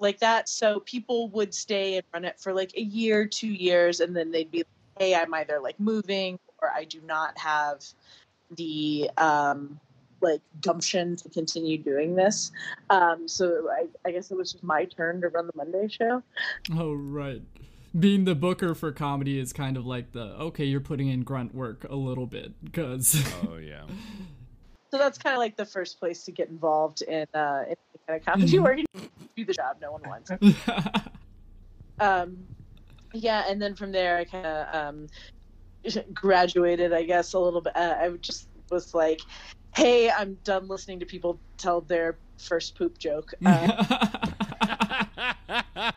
like that. So people would stay and run it for like a year, two years, and then they'd be like, hey, I'm either like moving or I do not have the um, like gumption to continue doing this. Um, so I, I guess it was just my turn to run the Monday show. oh, right. Being the booker for comedy is kind of like the, okay, you're putting in grunt work a little bit, because. oh yeah. So that's kind of like the first place to get involved in uh, in kind of comedy where you do the job no one wants. Um, yeah, and then from there I kind of um, graduated, I guess, a little bit. Uh, I just was like, "Hey, I'm done listening to people tell their first poop joke." Uh, uh,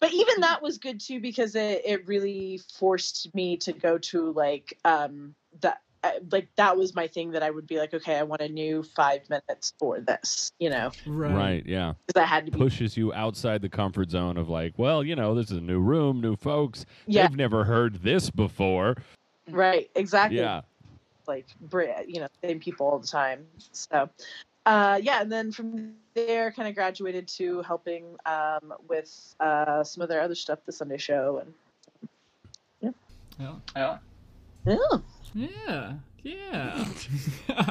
but even that was good too because it, it really forced me to go to like um that like that was my thing that I would be like, okay, I want a new five minutes for this, you know, Right. Right. Yeah. because I had to be. Pushes you outside the comfort zone of like, well, you know, this is a new room, new folks. Yeah, They've never heard this before. right, exactly. Yeah. like you know, same people all the time. So, uh, yeah, and then from there, kind of graduated to helping um, with uh, some of their other stuff, the Sunday Show, and Yeah. Yeah. yeah, Yeah. Yeah.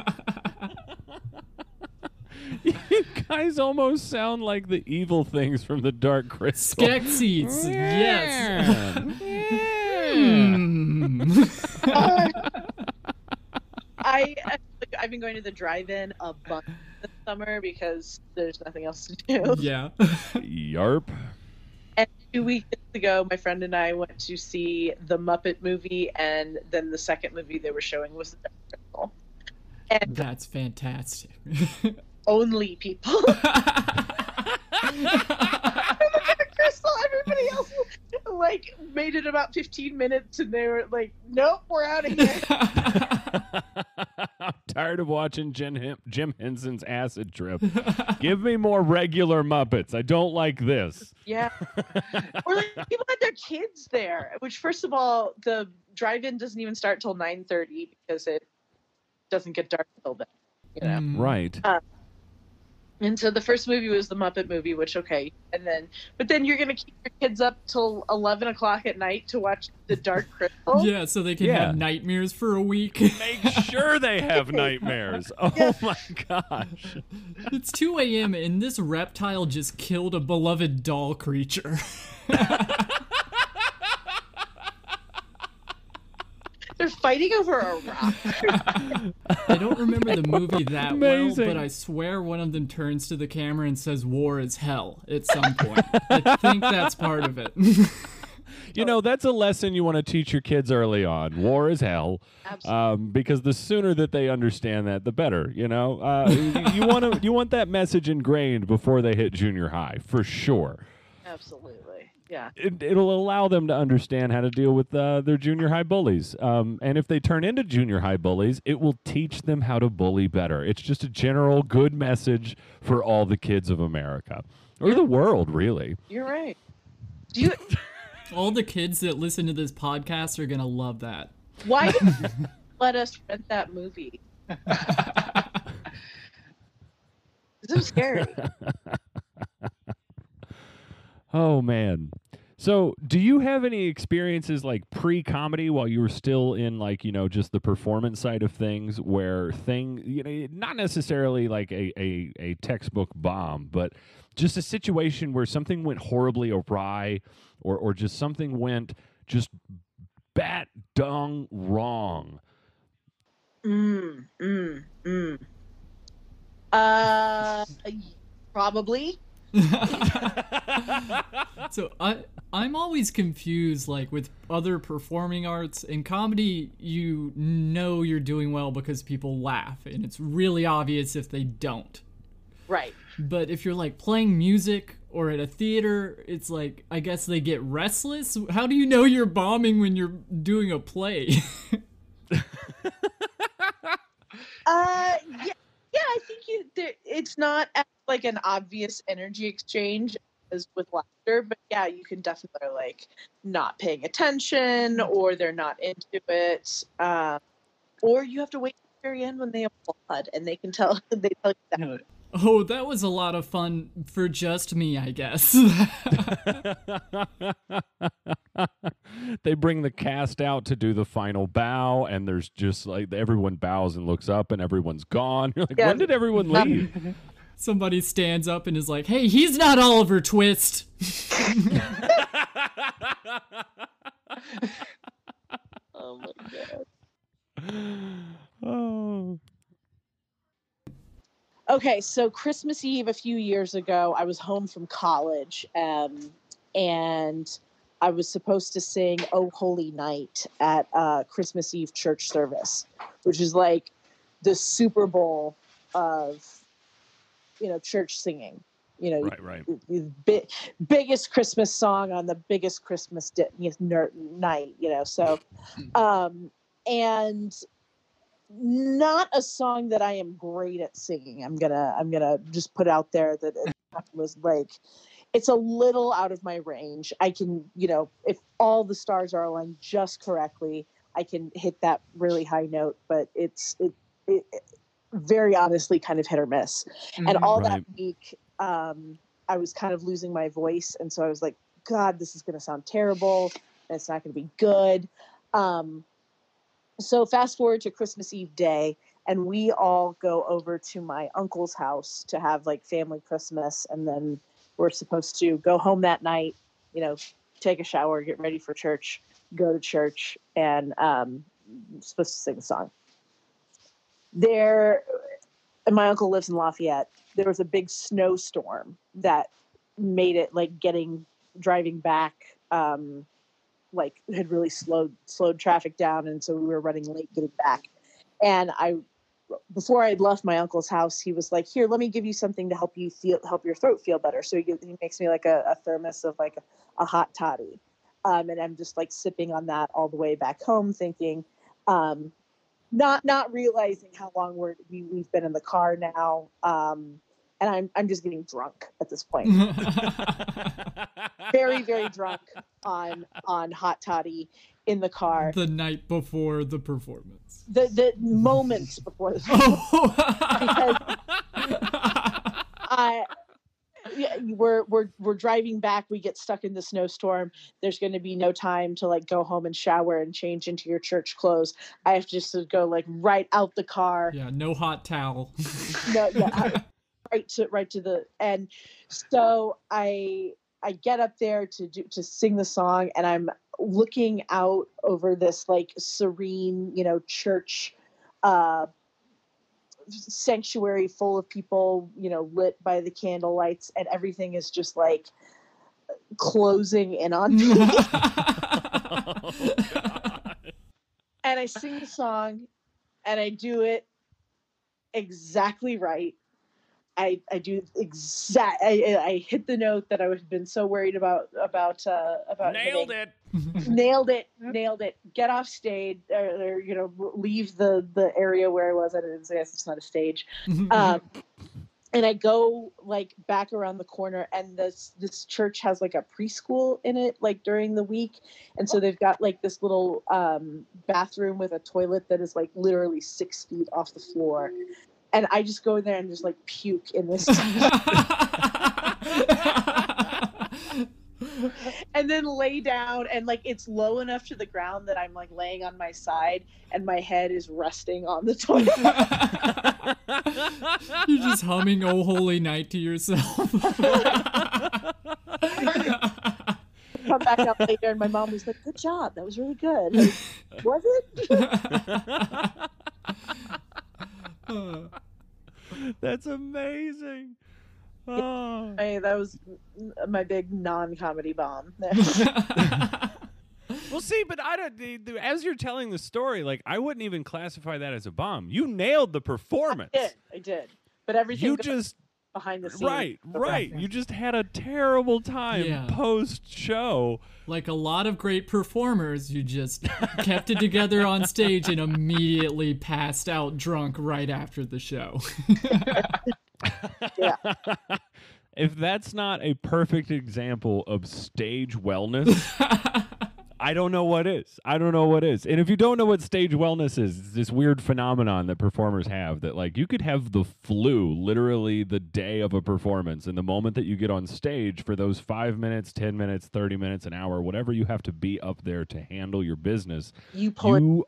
you guys almost sound like the evil things from the Dark Crystal. Skeksis. yes. Yeah. Hmm. I I've been going to the drive-in a bunch this summer because there's nothing else to do. yeah. Yarp. And two weeks ago, my friend and I went to see the Muppet movie, and then the second movie they were showing was the Dark And That's fantastic. only people. Crystal, everybody else like made it about 15 minutes, and they were like, "Nope, we're out of here." I'm tired of watching Jim, Hen- Jim Henson's acid trip. Give me more regular Muppets. I don't like this. yeah, or like people had their kids there. Which, first of all, the drive-in doesn't even start till 9:30 because it doesn't get dark till then. You know. Mm. Right. And so the first movie was the Muppet movie, which okay, and then but then you're gonna keep your kids up till eleven o'clock at night to watch The Dark Crystal. Yeah, so they can Yeah. have nightmares for a week. Make sure they have nightmares. Oh Yeah. my gosh. it's 2 a.m. and this reptile just killed a beloved doll creature. They're fighting over a rock. I don't remember the movie that Amazing. well, but I swear one of them turns to the camera and says "War is hell" at some point. I think that's part of it. You know, that's a lesson you want to teach your kids early on. War is hell. Absolutely. Um, because the sooner that they understand that, the better. You know, uh, you want to you want that message ingrained before they hit junior high, for sure. Absolutely. Yeah. It, it'll allow them to understand how to deal with uh, their junior high bullies. Um, and if they turn into junior high bullies, it will teach them how to bully better. It's just a general good message for all the kids of America or the world, really. You're right. Do you All the kids that listen to this podcast are gonna love that. why did you let us rent that movie? It's so scary. Oh man. So, do you have any experiences like pre-comedy while you were still in like, you know, just the performance side of things where thing, you know, not necessarily like a a, a textbook bomb, but just a situation where something went horribly awry or or just something went just bat dung wrong. Mm, mm, mm. Uh, probably. So I I'm always confused like with other performing arts in comedy you know you're doing well because people laugh and it's really obvious if they don't. Right. But if you're like playing music or at a theater, it's like I guess they get restless. How do you know you're bombing when you're doing a play? Uh, yeah, yeah. I think you. There, it's not as, like an obvious energy exchange as with laughter, but yeah, you can definitely like not paying attention, or they're not into it, um, or you have to wait till the very end when they applaud and they can tell they tell you that. Oh, that was a lot of fun for just me, I guess. they bring the cast out to do the final bow, and there's just like everyone bows and looks up, and everyone's gone. You're like, Yeah. when did everyone leave? Somebody stands up and is like, "Hey, he's not Oliver Twist." Oh my god. oh, Okay, so Christmas Eve a few years ago, I was home from college, um, and I was supposed to sing "Oh Holy Night" at uh, Christmas Eve church service, which is like the Super Bowl of you know church singing. You know, right, right. biggest Christmas song on the biggest Christmas di- you know, ner- night, you know. So, um, and not a song that I am great at singing. I'm gonna I'm gonna just put out there that it was like it's a little out of my range. I can, you know, if all the stars are aligned just correctly, I can hit that really high note, but it's it, it, it very honestly kind of hit or miss. And Mhm. all Right. that week, um, I was kind of losing my voice, and so I was like, God, this is going to sound terrible. And it's not going to be good. Um, so fast forward to Christmas Eve day, and we all go over to my uncle's house to have like family Christmas, and then we're supposed to go home that night. You know, take a shower, get ready for church, go to church, and um, supposed to sing a song. There, and my uncle lives in Lafayette. There was a big snowstorm that made it like getting driving back um, like had really slowed slowed traffic down and so we were running late getting back. And i before i left my uncle's house he was like here let me give you something to help you feel help your throat feel better. So he, he makes me like a, a thermos of like a, a hot toddy um, and i'm just like sipping on that all the way back home thinking um, not not realizing how long we're we, we've been in the car now um, and i'm i'm just getting drunk at this point very very drunk on on hot toddy in the car the night before the performance. the the moments before the Oh. I yeah, we're we're we're driving back. We get stuck in the snowstorm. There's going to be no time to like go home and shower and change into your church clothes. I have to just go like right out the car. yeah, no hot towel. No, yeah, right to right to the and so I I get up there to do to sing the song and I'm looking out over this like serene, you know, church uh sanctuary full of people, you know, lit by the candle lights and everything is just like closing in on me. and I sing the song and I do it exactly right. I, I do exact. I, I- I hit the note that I was been so worried about about uh, about Nailed hitting. it. nailed it nailed it get off stage or, or you know leave the the area where I was at I guess it's not a stage um, and I go like back around the corner, and this this church has like a preschool in it, like during the week, and so they've got like this little um, bathroom with a toilet that is like literally six feet off the floor, and I just go in there and just like puke in this, and then lay down, and like it's low enough to the ground that I'm like laying on my side, and my head is resting on the toilet. You're just humming "Oh Holy Night" to yourself. come back up later and my mom was like good job that was really good Like, was it That's amazing. Oh. I, that was my big non-comedy bomb Well, see, but I don't. The, the, as you're telling the story, like I wouldn't even classify that as a bomb. You nailed the performance. I did I did but everything You goes just behind the scenes right, right. You just had a terrible time Yeah. post show. like a lot of great performers, you just kept it together on stage and immediately passed out drunk right after the show. yeah If that's not a perfect example of stage wellness, I don't know what is. I don't know what is. And if you don't know what stage wellness is, it's this weird phenomenon that performers have that like you could have the flu literally the day of a performance and the moment that you get on stage for those 5 minutes, 10 minutes, 30 minutes, an hour, whatever you have to be up there to handle your business, you pull it you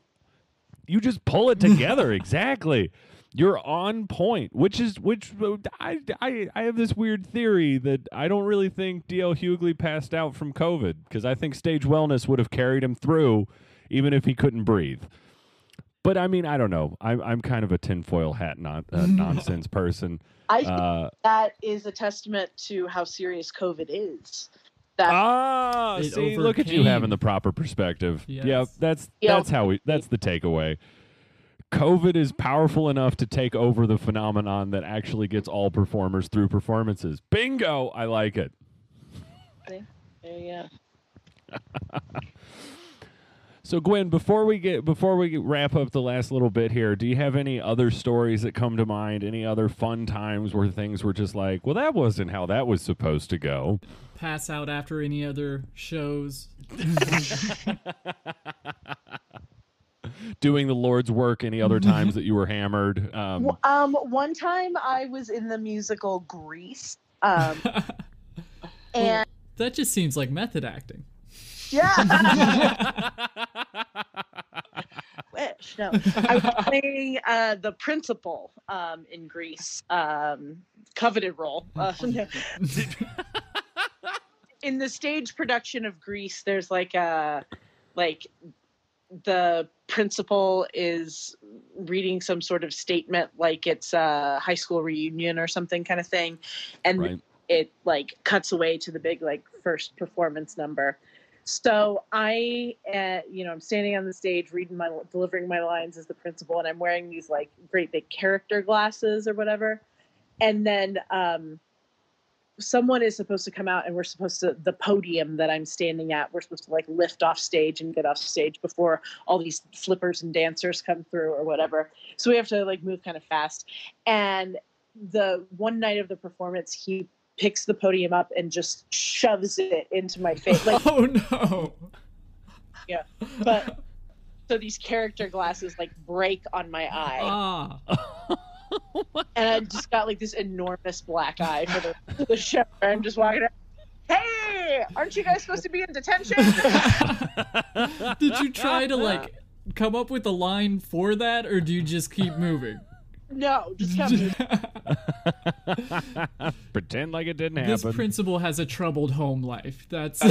you just pull it together exactly you're on point which is which I, I i have this weird theory that i don't really think dl hughley passed out from covid because i think stage wellness would have carried him through even if he couldn't breathe. But i mean i don't know. I'm, I'm kind of a tinfoil hat non, uh, nonsense person. I think uh, that is a testament to how serious COVID is. That ah It see look at you having the proper perspective. Yes. yep that's Yeah. that's how we that's the takeaway COVID is powerful enough to take over the phenomenon that actually gets all performers through performances. Bingo! I like it. yeah So Gwen, before we get before we wrap up the last little bit here, do you have any other stories that come to mind? Any other fun times where things were just like, well, that wasn't how that was supposed to go? Pass out after any other shows. Doing the Lord's work any other times that you were hammered? Um, Um, one time I was in the musical Grease. Um, and That just seems like method acting. yeah. Wish no. I was playing uh, the principal um, in Grease, um, coveted role. Uh, no. in the stage production of Grease, there's like a like the principal is reading some sort of statement, like it's a high school reunion or something kind of thing, and right. it like cuts away to the big like first performance number. So I, uh, you know, I'm standing on the stage reading my delivering my lines as the principal, and I'm wearing these like great big character glasses or whatever. And then um, someone is supposed to come out, and we're supposed to the podium that I'm standing at. We're supposed to like lift off stage and get off stage before all these flippers and dancers come through or whatever. So we have to like move kind of fast. And the one night of the performance, he picks the podium up and just shoves it into my face. Like, oh no. Yeah. But so these character glasses like break on my eye, Ah. and I just got like this enormous black eye for the, for the show. I'm just walking around. Hey, aren't you guys supposed to be in detention? Did you try to like come up with a line for that or do you just keep moving? no, just come. Pretend like it didn't happen. this principal has a troubled home life. That's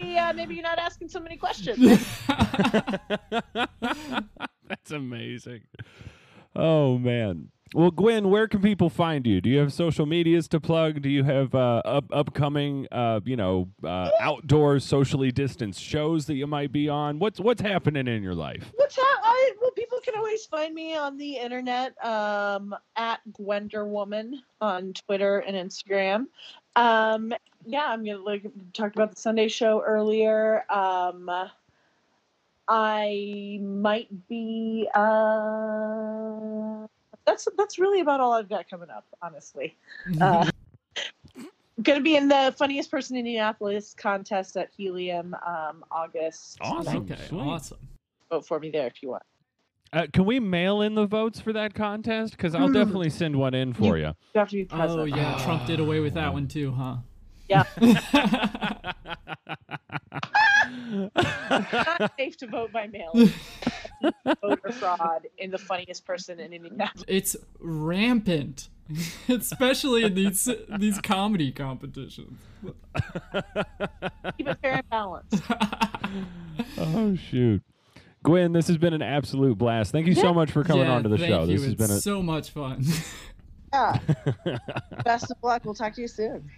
Maybe, uh, maybe you're not asking so many questions. That's amazing. Oh man. Well, Gwen, where can people find you? Do you have social medias to plug? Do you have uh, up, upcoming, uh, you know, uh, outdoors, socially distanced shows that you might be on? What's what's happening in your life? What's that? I, well, people can always find me on the internet um, at Gwender Woman on Twitter and Instagram. Um, yeah, I'm gonna like talked about the Sunday show earlier. Um, I might be. Uh, that's that's really about all I've got coming up, honestly. Uh, gonna be in the funniest person in Indianapolis contest at Helium um, August. Awesome. okay, awesome. Vote for me there if you want. Uh, can we mail in the votes for that contest? Because I'll Hmm. definitely send one in for you. You have to be present. Oh yeah, Trump did away with that one too, huh? Yeah. not safe to vote by mail. Voter fraud in the funniest person in Indianapolis. It's rampant, especially in these these comedy competitions. Keep it fair and balanced. Oh shoot. Gwen, this has been an absolute blast. Thank you so much for coming yeah, on to the thank show. You. This has it's been a so much fun. Yeah. Best of luck. We'll talk to you soon.